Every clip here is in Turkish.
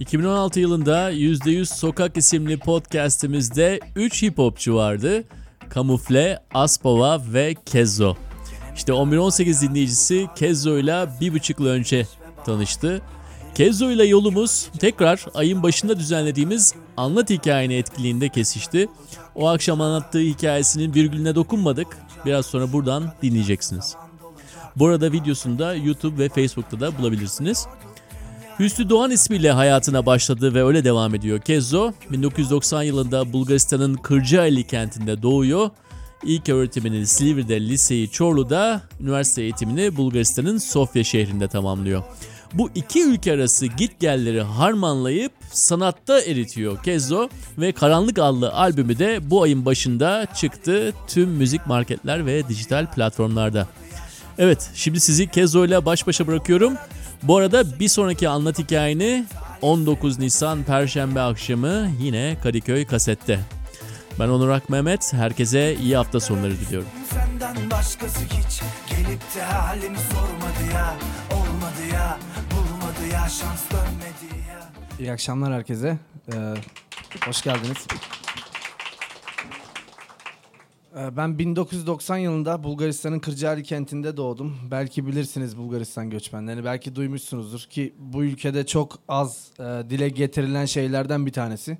2016 yılında %100 Sokak isimli podcastimizde 3 hip hopçu vardı. Kamufle, Aspava ve Kezo. İşte 11-18 dinleyicisi Kezo ile bir buçuk yıl önce tanıştı. Kezo ile yolumuz tekrar ayın başında düzenlediğimiz Anlat Hikayeni etkinliğinde kesişti. O akşam anlattığı hikayesinin virgülüne dokunmadık. Biraz sonra buradan dinleyeceksiniz. Bu arada videosunu da YouTube ve Facebook'ta da bulabilirsiniz. Hüsnü Doğan ismiyle hayatına başladı ve öyle devam ediyor. Kezo 1990 yılında Bulgaristan'ın Kırcaali kentinde doğuyor. İlk öğretimini Silivri'de, liseyi Çorlu'da, üniversite eğitimini Bulgaristan'ın Sofya şehrinde tamamlıyor. Bu iki ülke arası gitgelleri harmanlayıp sanatta eritiyor Kezo ve Karanlık adlı albümü de bu ayın başında çıktı tüm müzik marketler ve dijital platformlarda. Evet şimdi sizi Kezo ile baş başa bırakıyorum. Bu arada bir sonraki anlat hikayeni 19 Nisan Perşembe akşamı yine Kadıköy kasette. Ben Onur Ak Mehmet. Herkese iyi hafta sonları diliyorum. Senden başkası hiç gelip de halimi sormadı ya, olmadı ya, bulmadı ya, şans dönmedi ya. İyi akşamlar herkese. Ee, hoş geldiniz. Ee, ben 1990 yılında Bulgaristan'ın Kırcaali kentinde doğdum. Belki bilirsiniz Bulgaristan göçmenlerini. Belki duymuşsunuzdur ki bu ülkede çok az e, dile getirilen şeylerden bir tanesi.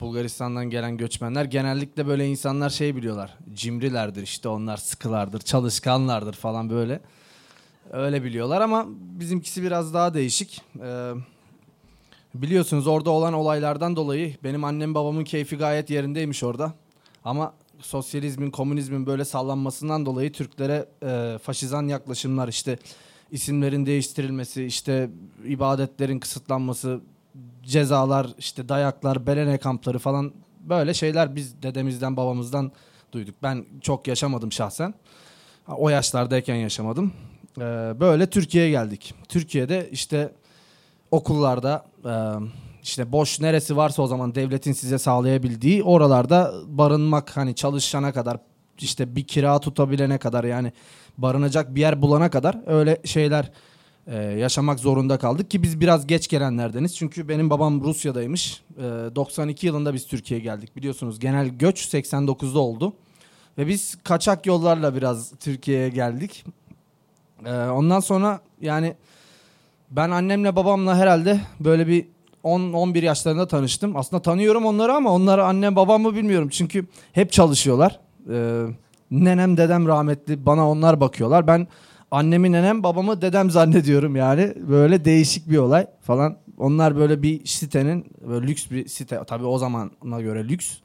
Bulgaristan'dan gelen göçmenler genellikle böyle insanlar şey biliyorlar. Cimrilerdir işte onlar sıkılardır, çalışkanlardır falan böyle. Öyle biliyorlar ama bizimkisi biraz daha değişik. Ee, biliyorsunuz orada olan olaylardan dolayı benim annem babamın keyfi gayet yerindeymiş orada. Ama sosyalizmin, komünizmin böyle sallanmasından dolayı Türklere e, faşizan yaklaşımlar işte isimlerin değiştirilmesi, işte ibadetlerin kısıtlanması, cezalar, işte dayaklar, belene kampları falan böyle şeyler biz dedemizden, babamızdan duyduk. Ben çok yaşamadım şahsen. O yaşlardayken yaşamadım. Ee, böyle Türkiye'ye geldik. Türkiye'de işte okullarda e, işte boş neresi varsa o zaman devletin size sağlayabildiği oralarda barınmak hani çalışana kadar işte bir kira tutabilene kadar yani barınacak bir yer bulana kadar öyle şeyler e, yaşamak zorunda kaldık ki biz biraz geç gelenlerdeniz. Çünkü benim babam Rusya'daymış. E, 92 yılında biz Türkiye'ye geldik. Biliyorsunuz genel göç 89'da oldu. Ve biz kaçak yollarla biraz Türkiye'ye geldik. E, ondan sonra yani ben annemle babamla herhalde böyle bir 10-11 yaşlarında tanıştım. Aslında tanıyorum onları ama onları annem babam mı bilmiyorum. Çünkü hep çalışıyorlar. Ee, nenem dedem rahmetli bana onlar bakıyorlar. Ben annemi nenem babamı dedem zannediyorum yani. Böyle değişik bir olay falan. Onlar böyle bir sitenin böyle lüks bir site tabii o zamana göre lüks.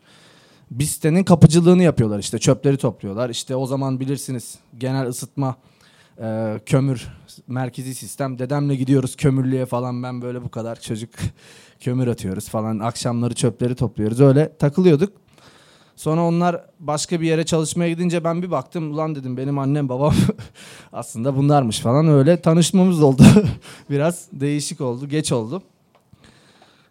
Bir sitenin kapıcılığını yapıyorlar işte çöpleri topluyorlar. İşte o zaman bilirsiniz genel ısıtma e, kömür merkezi sistem. Dedemle gidiyoruz kömürlüğe falan ben böyle bu kadar çocuk kömür atıyoruz falan. Akşamları çöpleri topluyoruz öyle takılıyorduk. Sonra onlar başka bir yere çalışmaya gidince ben bir baktım ulan dedim benim annem babam aslında bunlarmış falan öyle tanışmamız oldu. Biraz değişik oldu geç oldu.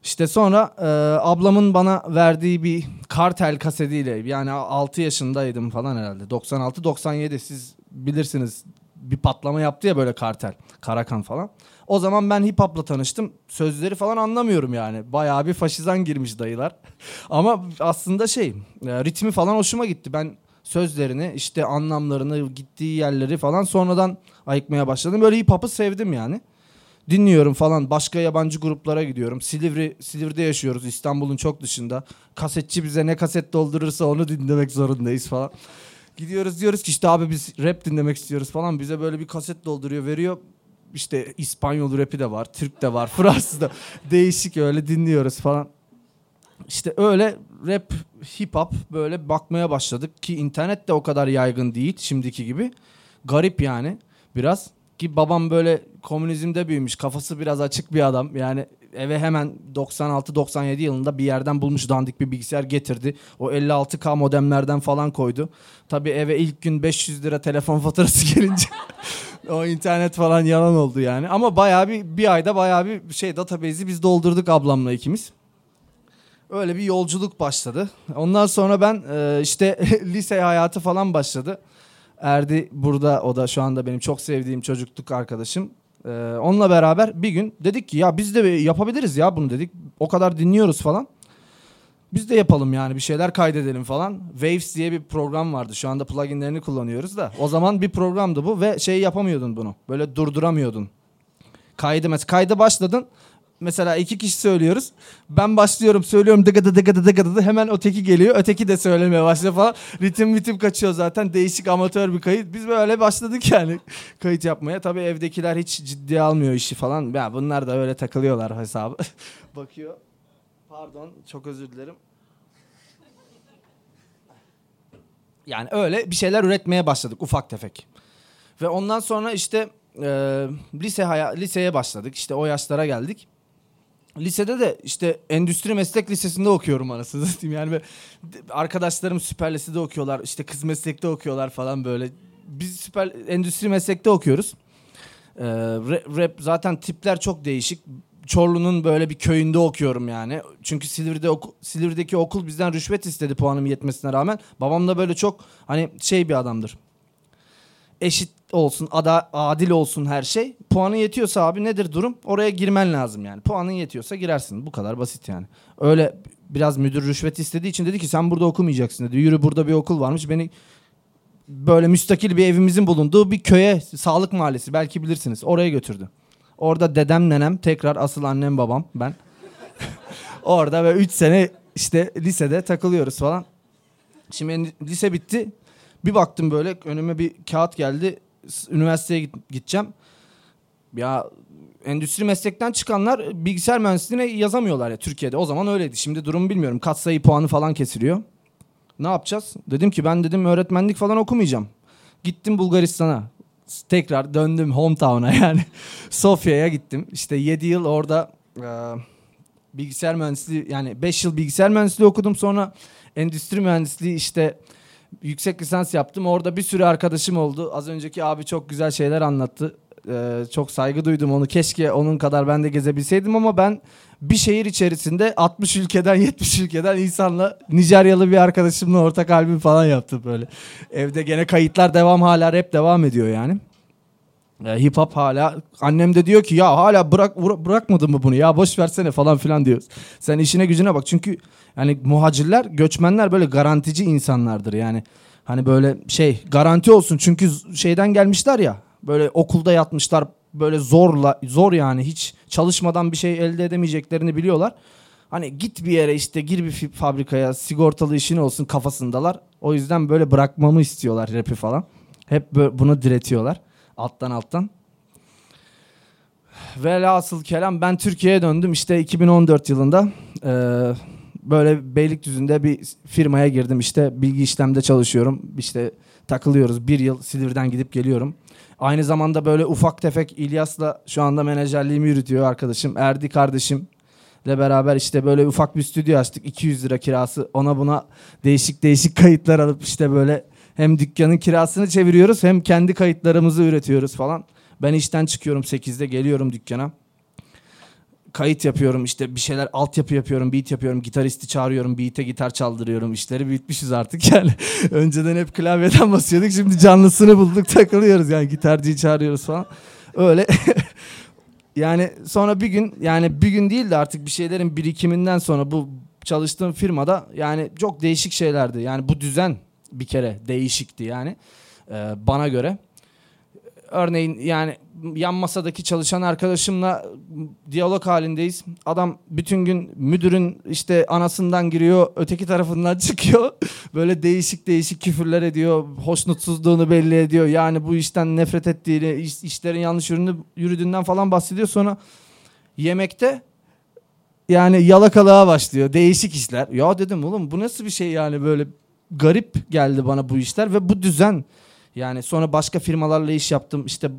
İşte sonra e, ablamın bana verdiği bir kartel kasetiyle yani 6 yaşındaydım falan herhalde 96-97 siz bilirsiniz bir patlama yaptı ya böyle kartel. Karakan falan. O zaman ben hip hop'la tanıştım. Sözleri falan anlamıyorum yani. Bayağı bir faşizan girmiş dayılar. Ama aslında şey e, ritmi falan hoşuma gitti. Ben sözlerini işte anlamlarını gittiği yerleri falan sonradan ayıkmaya başladım. Böyle hip hop'ı sevdim yani. Dinliyorum falan başka yabancı gruplara gidiyorum. Silivri Silivri'de yaşıyoruz İstanbul'un çok dışında. Kasetçi bize ne kaset doldurursa onu dinlemek zorundayız falan. Gidiyoruz diyoruz ki işte abi biz rap dinlemek istiyoruz falan. Bize böyle bir kaset dolduruyor veriyor. İşte İspanyol rapi de var, Türk de var, Fransız da. Değişik öyle dinliyoruz falan. İşte öyle rap, hip hop böyle bakmaya başladık ki internet de o kadar yaygın değil şimdiki gibi. Garip yani biraz ki babam böyle komünizmde büyümüş kafası biraz açık bir adam yani eve hemen 96-97 yılında bir yerden bulmuş dandik bir bilgisayar getirdi. O 56K modemlerden falan koydu. Tabii eve ilk gün 500 lira telefon faturası gelince o internet falan yalan oldu yani. Ama bayağı bir bir ayda bayağı bir şey database'i biz doldurduk ablamla ikimiz. Öyle bir yolculuk başladı. Ondan sonra ben e, işte lise hayatı falan başladı. Erdi burada o da şu anda benim çok sevdiğim çocukluk arkadaşım. Ee, onunla beraber bir gün dedik ki ya biz de yapabiliriz ya bunu dedik. O kadar dinliyoruz falan. Biz de yapalım yani bir şeyler kaydedelim falan. Waves diye bir program vardı. Şu anda pluginlerini kullanıyoruz da. O zaman bir programdı bu ve şey yapamıyordun bunu. Böyle durduramıyordun. Kaydı mesela kayda başladın. Mesela iki kişi söylüyoruz. Ben başlıyorum söylüyorum dıgıdı dıgıdı dıgıdı hemen öteki geliyor. Öteki de söylemeye başlıyor falan. Ritim ritim kaçıyor zaten. Değişik amatör bir kayıt. Biz böyle başladık yani kayıt yapmaya. Tabii evdekiler hiç ciddiye almıyor işi falan. Ya bunlar da öyle takılıyorlar hesabı. Bakıyor. Pardon çok özür dilerim. Yani öyle bir şeyler üretmeye başladık ufak tefek. Ve ondan sonra işte e, lise haya- liseye başladık. İşte o yaşlara geldik. Lisede de işte endüstri meslek lisesinde okuyorum anasını satayım. Yani arkadaşlarım süper lisede okuyorlar. işte kız meslekte okuyorlar falan böyle. Biz süper endüstri meslekte okuyoruz. Ee, rap, rap zaten tipler çok değişik. Çorlu'nun böyle bir köyünde okuyorum yani. Çünkü Silivri'de oku- Silivri'deki okul bizden rüşvet istedi puanım yetmesine rağmen. Babam da böyle çok hani şey bir adamdır. Eşit olsun, ada, adil olsun her şey. Puanın yetiyorsa abi nedir durum? Oraya girmen lazım yani. Puanın yetiyorsa girersin. Bu kadar basit yani. Öyle biraz müdür rüşvet istediği için dedi ki sen burada okumayacaksın dedi. Yürü burada bir okul varmış. Beni böyle müstakil bir evimizin bulunduğu bir köye, sağlık mahallesi belki bilirsiniz. Oraya götürdü. Orada dedem, nenem, tekrar asıl annem, babam, ben. Orada ve 3 sene işte lisede takılıyoruz falan. Şimdi lise bitti. Bir baktım böyle önüme bir kağıt geldi. Üniversiteye gideceğim. Ya endüstri meslekten çıkanlar bilgisayar mühendisliğine yazamıyorlar ya Türkiye'de. O zaman öyleydi. Şimdi durum bilmiyorum. Katsayı puanı falan kesiliyor. Ne yapacağız? Dedim ki ben dedim öğretmenlik falan okumayacağım. Gittim Bulgaristan'a. Tekrar döndüm hometown'a yani. Sofya'ya gittim. İşte 7 yıl orada bilgisayar mühendisliği yani 5 yıl bilgisayar mühendisliği okudum. Sonra endüstri mühendisliği işte yüksek lisans yaptım. Orada bir sürü arkadaşım oldu. Az önceki abi çok güzel şeyler anlattı. Ee, çok saygı duydum onu. Keşke onun kadar ben de gezebilseydim ama ben bir şehir içerisinde 60 ülkeden 70 ülkeden insanla Nijeryalı bir arkadaşımla ortak albüm falan yaptım böyle. Evde gene kayıtlar devam hala rap devam ediyor yani. Ee, hip hop hala annem de diyor ki ya hala bırak bıra- bırakmadın mı bunu ya boş versene falan filan diyoruz. Sen işine gücüne bak çünkü yani muhacirler göçmenler böyle garantici insanlardır yani. Hani böyle şey garanti olsun çünkü şeyden gelmişler ya böyle okulda yatmışlar böyle zorla zor yani hiç çalışmadan bir şey elde edemeyeceklerini biliyorlar. Hani git bir yere işte gir bir fabrikaya sigortalı işin olsun kafasındalar. O yüzden böyle bırakmamı istiyorlar rapi falan. Hep böyle bunu diretiyorlar alttan alttan. Velhasıl kelam ben Türkiye'ye döndüm işte 2014 yılında. Ee, böyle Beylikdüzü'nde bir firmaya girdim işte bilgi işlemde çalışıyorum. İşte takılıyoruz bir yıl Silivri'den gidip geliyorum. Aynı zamanda böyle ufak tefek İlyas'la şu anda menajerliğimi yürütüyor arkadaşım. Erdi kardeşim ile beraber işte böyle ufak bir stüdyo açtık. 200 lira kirası. Ona buna değişik değişik kayıtlar alıp işte böyle hem dükkanın kirasını çeviriyoruz hem kendi kayıtlarımızı üretiyoruz falan. Ben işten çıkıyorum 8'de geliyorum dükkana. Kayıt yapıyorum işte bir şeyler altyapı yapıyorum, beat yapıyorum, gitaristi çağırıyorum, beat'e gitar çaldırıyorum. İşleri bitmişiz artık yani. Önceden hep klavyeden basıyorduk şimdi canlısını bulduk takılıyoruz yani gitarcıyı çağırıyoruz falan. Öyle yani sonra bir gün yani bir gün değil de artık bir şeylerin birikiminden sonra bu çalıştığım firmada yani çok değişik şeylerdi. Yani bu düzen bir kere değişikti yani e, bana göre. Örneğin yani yan masadaki çalışan arkadaşımla diyalog halindeyiz. Adam bütün gün müdürün işte anasından giriyor, öteki tarafından çıkıyor. Böyle değişik değişik küfürler ediyor, hoşnutsuzluğunu belli ediyor. Yani bu işten nefret ettiğini, iş- işlerin yanlış yürüdüğünden falan bahsediyor. Sonra yemekte yani yalakalığa başlıyor. Değişik işler. Ya dedim oğlum bu nasıl bir şey yani böyle garip geldi bana bu işler ve bu düzen. Yani sonra başka firmalarla iş yaptım. İşte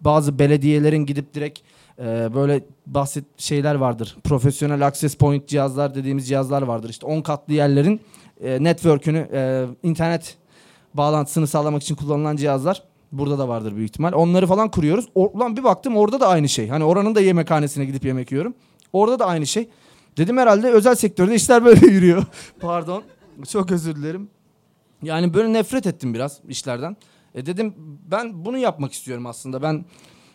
bazı belediyelerin gidip direkt e, böyle bahset şeyler vardır. Profesyonel access point cihazlar dediğimiz cihazlar vardır. İşte 10 katlı yerlerin e, network'ünü e, internet bağlantısını sağlamak için kullanılan cihazlar. Burada da vardır büyük ihtimal. Onları falan kuruyoruz. O, ulan bir baktım orada da aynı şey. Hani oranın da yemekhanesine gidip yemek yiyorum. Orada da aynı şey. Dedim herhalde özel sektörde işler böyle yürüyor. Pardon. Çok özür dilerim. Yani böyle nefret ettim biraz işlerden. E dedim ben bunu yapmak istiyorum aslında. Ben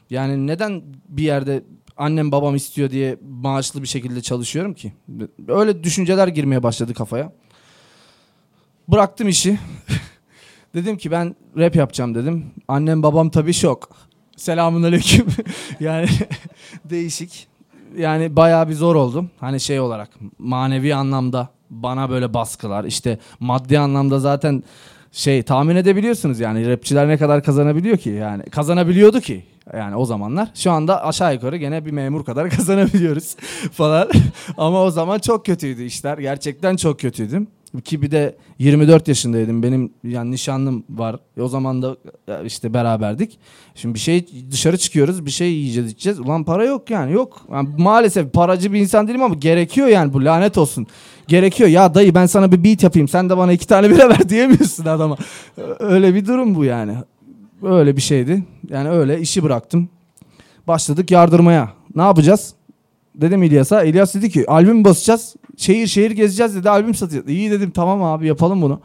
Yani neden bir yerde annem babam istiyor diye maaşlı bir şekilde çalışıyorum ki? Öyle düşünceler girmeye başladı kafaya. Bıraktım işi. dedim ki ben rap yapacağım dedim. Annem babam tabii şok. Selamun aleyküm. yani değişik. Yani bayağı bir zor oldum. Hani şey olarak manevi anlamda bana böyle baskılar işte maddi anlamda zaten şey tahmin edebiliyorsunuz yani rapçiler ne kadar kazanabiliyor ki yani kazanabiliyordu ki yani o zamanlar. Şu anda aşağı yukarı gene bir memur kadar kazanabiliyoruz falan. Ama o zaman çok kötüydü işler. Gerçekten çok kötüydüm. Ki bir de 24 yaşındaydım. Benim yani nişanlım var. O zaman da e, işte beraberdik. Şimdi bir şey dışarı çıkıyoruz. Bir şey yiyeceğiz içeceğiz. Ulan para yok yani yok. Yani maalesef paracı bir insan değilim ama gerekiyor yani bu lanet olsun. Gerekiyor. Ya dayı ben sana bir beat yapayım. Sen de bana iki tane bira ver diyemiyorsun adama. Öyle bir durum bu yani. Öyle bir şeydi. Yani öyle işi bıraktım. Başladık yardırmaya. Ne yapacağız? Dedim İlyas'a. İlyas dedi ki albüm basacağız. Şehir şehir gezeceğiz dedi. Albüm satacağız. İyi dedim tamam abi yapalım bunu.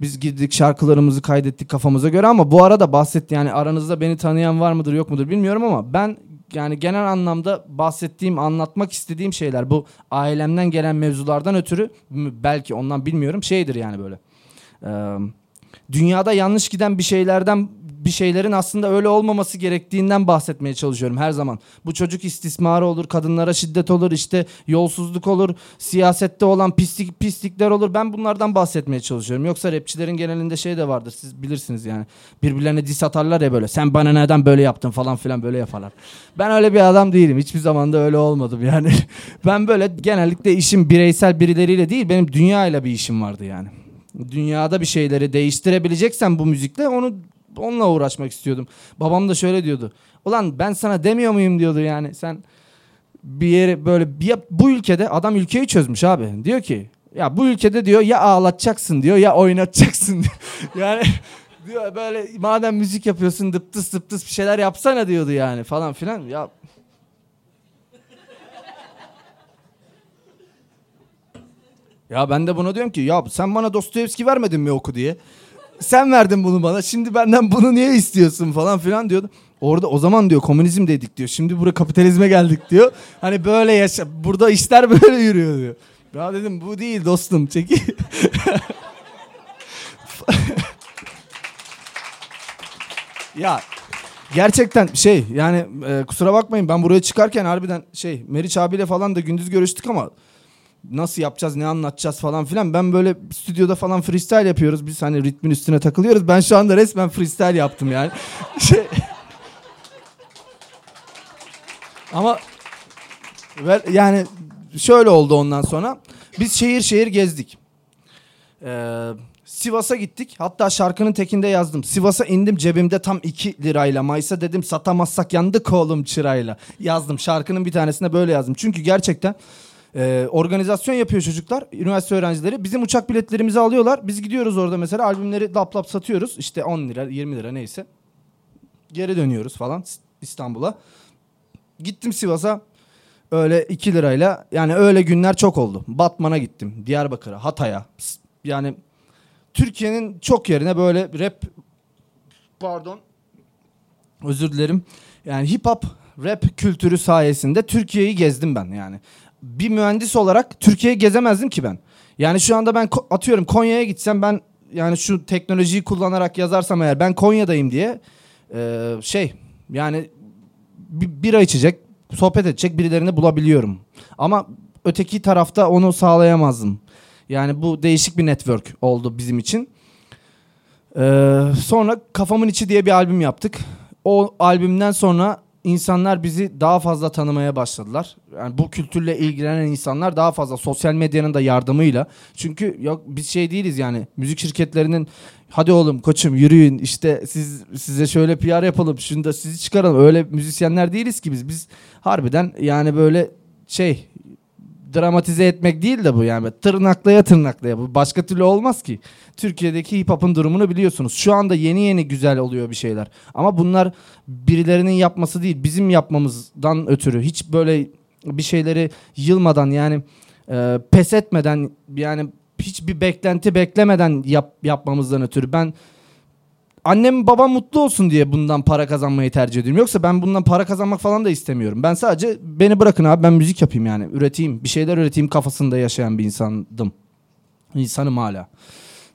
Biz gittik şarkılarımızı kaydettik kafamıza göre ama bu arada bahsetti yani aranızda beni tanıyan var mıdır yok mudur bilmiyorum ama ben yani genel anlamda bahsettiğim anlatmak istediğim şeyler bu ailemden gelen mevzulardan ötürü belki ondan bilmiyorum şeydir yani böyle. Ee, dünyada yanlış giden bir şeylerden bir şeylerin aslında öyle olmaması gerektiğinden bahsetmeye çalışıyorum her zaman. Bu çocuk istismarı olur, kadınlara şiddet olur, işte yolsuzluk olur, siyasette olan pislik pislikler olur. Ben bunlardan bahsetmeye çalışıyorum. Yoksa rapçilerin genelinde şey de vardır. Siz bilirsiniz yani. Birbirlerine dis atarlar ya böyle. Sen bana neden böyle yaptın falan filan böyle yaparlar. Ben öyle bir adam değilim. Hiçbir zaman da öyle olmadım yani. ben böyle genellikle işim bireysel birileriyle değil, benim dünyayla bir işim vardı yani dünyada bir şeyleri değiştirebileceksen bu müzikle onu onunla uğraşmak istiyordum. Babam da şöyle diyordu. Ulan ben sana demiyor muyum diyordu yani. Sen bir yere böyle bir, bu ülkede adam ülkeyi çözmüş abi. Diyor ki ya bu ülkede diyor ya ağlatacaksın diyor ya oynatacaksın yani diyor böyle madem müzik yapıyorsun dıptıs dıptıs bir şeyler yapsana diyordu yani falan filan. Ya Ya ben de buna diyorum ki ya sen bana Dostoyevski vermedin mi oku diye. Sen verdin bunu bana. Şimdi benden bunu niye istiyorsun falan filan diyordu. Orada o zaman diyor komünizm dedik diyor. Şimdi buraya kapitalizme geldik diyor. Hani böyle yaşa burada işler böyle yürüyor diyor. Ya dedim bu değil dostum çeki. ya gerçekten şey yani e, kusura bakmayın ben buraya çıkarken harbiden şey Meriç abiyle falan da gündüz görüştük ama nasıl yapacağız ne anlatacağız falan filan. Ben böyle stüdyoda falan freestyle yapıyoruz. Biz hani ritmin üstüne takılıyoruz. Ben şu anda resmen freestyle yaptım yani. şey... Ama yani şöyle oldu ondan sonra. Biz şehir şehir gezdik. Ee, Sivas'a gittik. Hatta şarkının tekinde yazdım. Sivas'a indim cebimde tam 2 lirayla. Maysa dedim satamazsak yandık oğlum çırayla. Yazdım. Şarkının bir tanesine böyle yazdım. Çünkü gerçekten ee, organizasyon yapıyor çocuklar, üniversite öğrencileri. Bizim uçak biletlerimizi alıyorlar. Biz gidiyoruz orada mesela albümleri lap lap satıyoruz. İşte 10 lira, 20 lira neyse. Geri dönüyoruz falan İstanbul'a. Gittim Sivas'a. Öyle 2 lirayla yani öyle günler çok oldu. Batman'a gittim, Diyarbakır'a, Hatay'a. Yani Türkiye'nin çok yerine böyle rap pardon özür dilerim. Yani hip hop rap kültürü sayesinde Türkiye'yi gezdim ben yani bir mühendis olarak Türkiye'yi gezemezdim ki ben. Yani şu anda ben atıyorum Konya'ya gitsem ben yani şu teknolojiyi kullanarak yazarsam eğer ben Konya'dayım diye e, şey yani bir bira içecek, sohbet edecek birilerini bulabiliyorum. Ama öteki tarafta onu sağlayamazdım. Yani bu değişik bir network oldu bizim için. Ee, sonra Kafamın İçi diye bir albüm yaptık. O albümden sonra insanlar bizi daha fazla tanımaya başladılar. Yani bu kültürle ilgilenen insanlar daha fazla sosyal medyanın da yardımıyla. Çünkü yok biz şey değiliz yani müzik şirketlerinin hadi oğlum koçum yürüyün işte siz size şöyle PR yapalım şunu da sizi çıkaralım. Öyle müzisyenler değiliz ki biz. Biz harbiden yani böyle şey dramatize etmek değil de bu yani tırnaklaya tırnaklaya bu başka türlü olmaz ki. Türkiye'deki hip hop'un durumunu biliyorsunuz. Şu anda yeni yeni güzel oluyor bir şeyler. Ama bunlar birilerinin yapması değil bizim yapmamızdan ötürü hiç böyle bir şeyleri yılmadan yani e, pes etmeden yani hiçbir beklenti beklemeden yap, yapmamızdan ötürü ben annem babam mutlu olsun diye bundan para kazanmayı tercih ediyorum. Yoksa ben bundan para kazanmak falan da istemiyorum. Ben sadece beni bırakın abi ben müzik yapayım yani. Üreteyim bir şeyler üreteyim kafasında yaşayan bir insandım. İnsanım hala.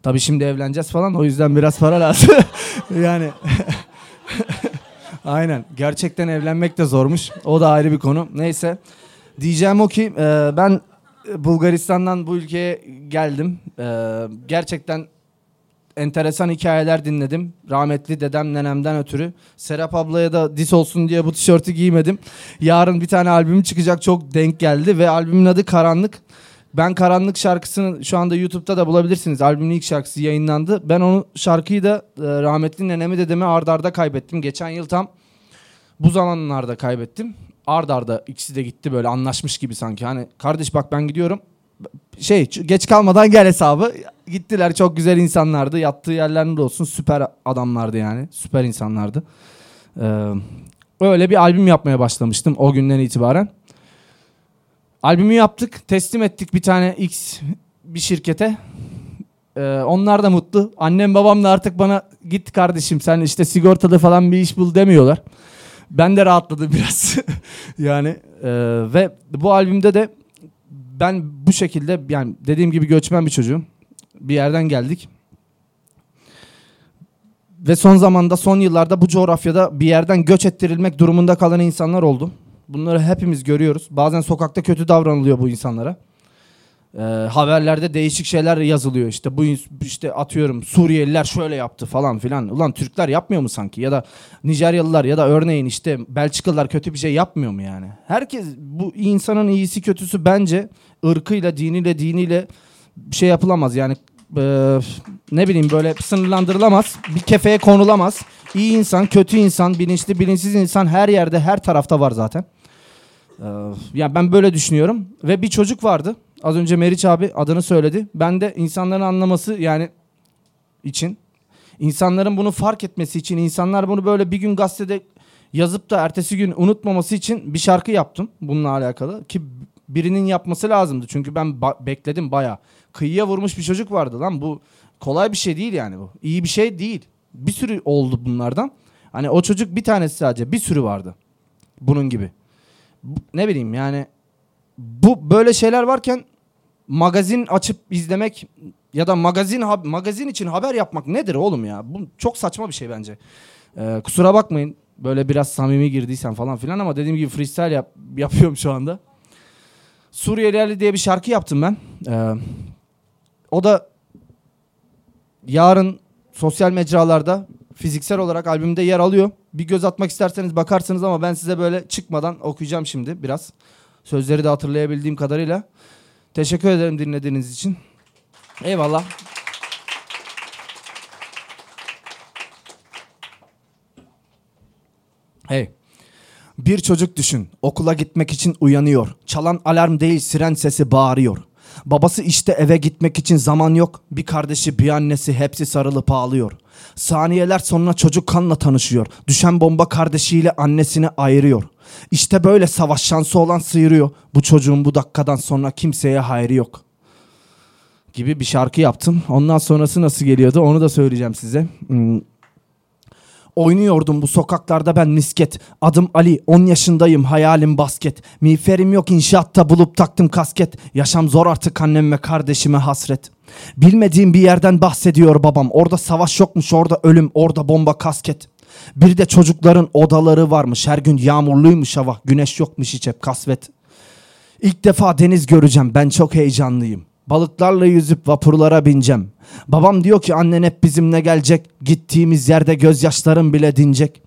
Tabii şimdi evleneceğiz falan o yüzden biraz para lazım. yani Aynen. Gerçekten evlenmek de zormuş. O da ayrı bir konu. Neyse. Diyeceğim o ki e, ben Bulgaristan'dan bu ülkeye geldim. E, gerçekten enteresan hikayeler dinledim. Rahmetli dedem nenemden ötürü. Serap ablaya da dis olsun diye bu tişörtü giymedim. Yarın bir tane albüm çıkacak çok denk geldi ve albümün adı Karanlık. Ben Karanlık şarkısını şu anda YouTube'da da bulabilirsiniz. Albümün ilk şarkısı yayınlandı. Ben onu şarkıyı da e, rahmetli nenemi dedemi ardarda arda kaybettim. Geçen yıl tam bu zamanlarda kaybettim. Ard arda ikisi de gitti böyle anlaşmış gibi sanki. Hani kardeş bak ben gidiyorum. Şey geç kalmadan gel hesabı. Gittiler çok güzel insanlardı. Yattığı yerlerinde olsun süper adamlardı yani. Süper insanlardı. Ee, öyle bir albüm yapmaya başlamıştım o günden itibaren. Albümü yaptık, teslim ettik bir tane X bir şirkete. Ee, onlar da mutlu. Annem babam da artık bana git kardeşim sen işte sigortalı falan bir iş bul demiyorlar. Ben de rahatladım biraz. yani e, ve bu albümde de ben bu şekilde yani dediğim gibi göçmen bir çocuğum. Bir yerden geldik. Ve son zamanda son yıllarda bu coğrafyada bir yerden göç ettirilmek durumunda kalan insanlar oldu. Bunları hepimiz görüyoruz. Bazen sokakta kötü davranılıyor bu insanlara. Ee, haberlerde değişik şeyler yazılıyor işte bu işte atıyorum Suriyeliler şöyle yaptı falan filan. Ulan Türkler yapmıyor mu sanki ya da Nijeryalılar ya da örneğin işte Belçikalılar kötü bir şey yapmıyor mu yani? Herkes bu insanın iyisi kötüsü bence ırkıyla diniyle diniyle şey yapılamaz yani e, ne bileyim böyle sınırlandırılamaz bir kefeye konulamaz. İyi insan kötü insan bilinçli bilinçsiz insan her yerde her tarafta var zaten. Ee, yani ben böyle düşünüyorum. Ve bir çocuk vardı. Az önce Meriç abi adını söyledi. Ben de insanların anlaması yani için insanların bunu fark etmesi için insanlar bunu böyle bir gün gazetede yazıp da ertesi gün unutmaması için bir şarkı yaptım bununla alakalı ki birinin yapması lazımdı. Çünkü ben ba- bekledim baya. Kıyıya vurmuş bir çocuk vardı lan bu kolay bir şey değil yani bu. İyi bir şey değil. Bir sürü oldu bunlardan. Hani o çocuk bir tanesi sadece bir sürü vardı. Bunun gibi ne bileyim yani bu böyle şeyler varken magazin açıp izlemek ya da magazin magazin için haber yapmak nedir oğlum ya? Bu çok saçma bir şey bence. Ee, kusura bakmayın böyle biraz samimi girdiysen falan filan ama dediğim gibi freestyle yap, yapıyorum şu anda. Suriyeli diye bir şarkı yaptım ben. Ee, o da yarın sosyal mecralarda fiziksel olarak albümde yer alıyor. Bir göz atmak isterseniz bakarsınız ama ben size böyle çıkmadan okuyacağım şimdi biraz. Sözleri de hatırlayabildiğim kadarıyla. Teşekkür ederim dinlediğiniz için. Eyvallah. Hey. Bir çocuk düşün. Okula gitmek için uyanıyor. Çalan alarm değil siren sesi bağırıyor. Babası işte eve gitmek için zaman yok. Bir kardeşi bir annesi hepsi sarılıp ağlıyor. Saniyeler sonra çocuk kanla tanışıyor. Düşen bomba kardeşiyle annesini ayırıyor. İşte böyle savaş şansı olan sıyırıyor. Bu çocuğun bu dakikadan sonra kimseye hayrı yok. Gibi bir şarkı yaptım. Ondan sonrası nasıl geliyordu onu da söyleyeceğim size. Hmm. Oynuyordum bu sokaklarda ben misket. Adım Ali 10 yaşındayım hayalim basket. Miğferim yok inşaatta bulup taktım kasket. Yaşam zor artık annem ve kardeşime hasret. Bilmediğim bir yerden bahsediyor babam. Orada savaş yokmuş orada ölüm orada bomba kasket. Bir de çocukların odaları varmış. Her gün yağmurluymuş hava. Güneş yokmuş hiç hep kasvet. İlk defa deniz göreceğim. Ben çok heyecanlıyım. Balıklarla yüzüp vapurlara bineceğim. Babam diyor ki annen hep bizimle gelecek. Gittiğimiz yerde gözyaşlarım bile dinecek.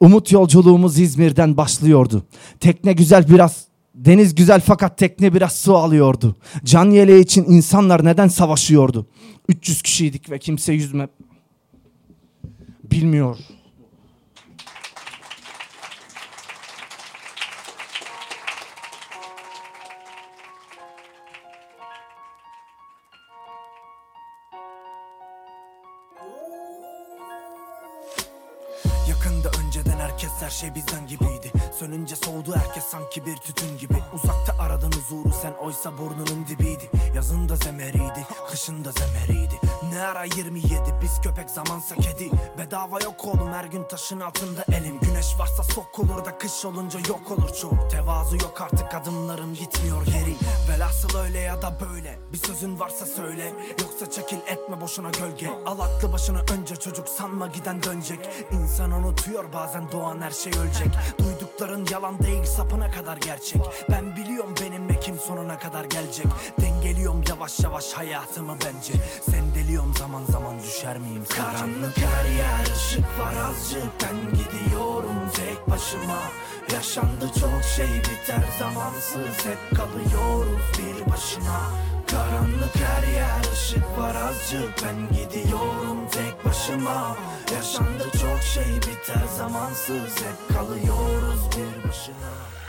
Umut yolculuğumuz İzmir'den başlıyordu. Tekne güzel biraz Deniz güzel fakat tekne biraz su alıyordu. Can yeleği için insanlar neden savaşıyordu? 300 kişiydik ve kimse yüzme bilmiyor. 기억한다 Başta her şey bizden gibiydi. Sönünce soğudu herkes sanki bir tütün gibi. Uzakta aradın huzuru sen oysa burnunun dibiydi. Yazın da zemeriydi, kışın da zemeriydi. Ne ara 27 biz köpek zamansa kedi. Bedava yok oğlum her gün taşın altında elim. Güneş varsa sokulur da kış olunca yok olur çoğu. Tevazu yok artık adımlarım gitmiyor geri. Velhasıl öyle ya da böyle Bir sözün varsa söyle. Yoksa çekil etme boşuna gölge. Al aklı başına önce çocuk sanma giden dönecek. İnsan unutuyor bazen doğan her şey ölecek. Duydukların yalan değil sapına kadar gerçek. Ben biliyorum benimle kim sonuna kadar gelecek. Dengeliyorum yavaş yavaş hayatımı bence. Sendeliyorum zaman zaman düşer miyim? Karanlık her yer ışık var azıcık. Ben gidiyorum tek başıma. Yaşandı çok şey biter zamansız. Hep kalıyoruz bir başına Karanlık her yer ışık var azıcık. Ben gidiyorum tek başıma. Yaşandı çok şey biter zamansız. Hep kalıyoruz bir başına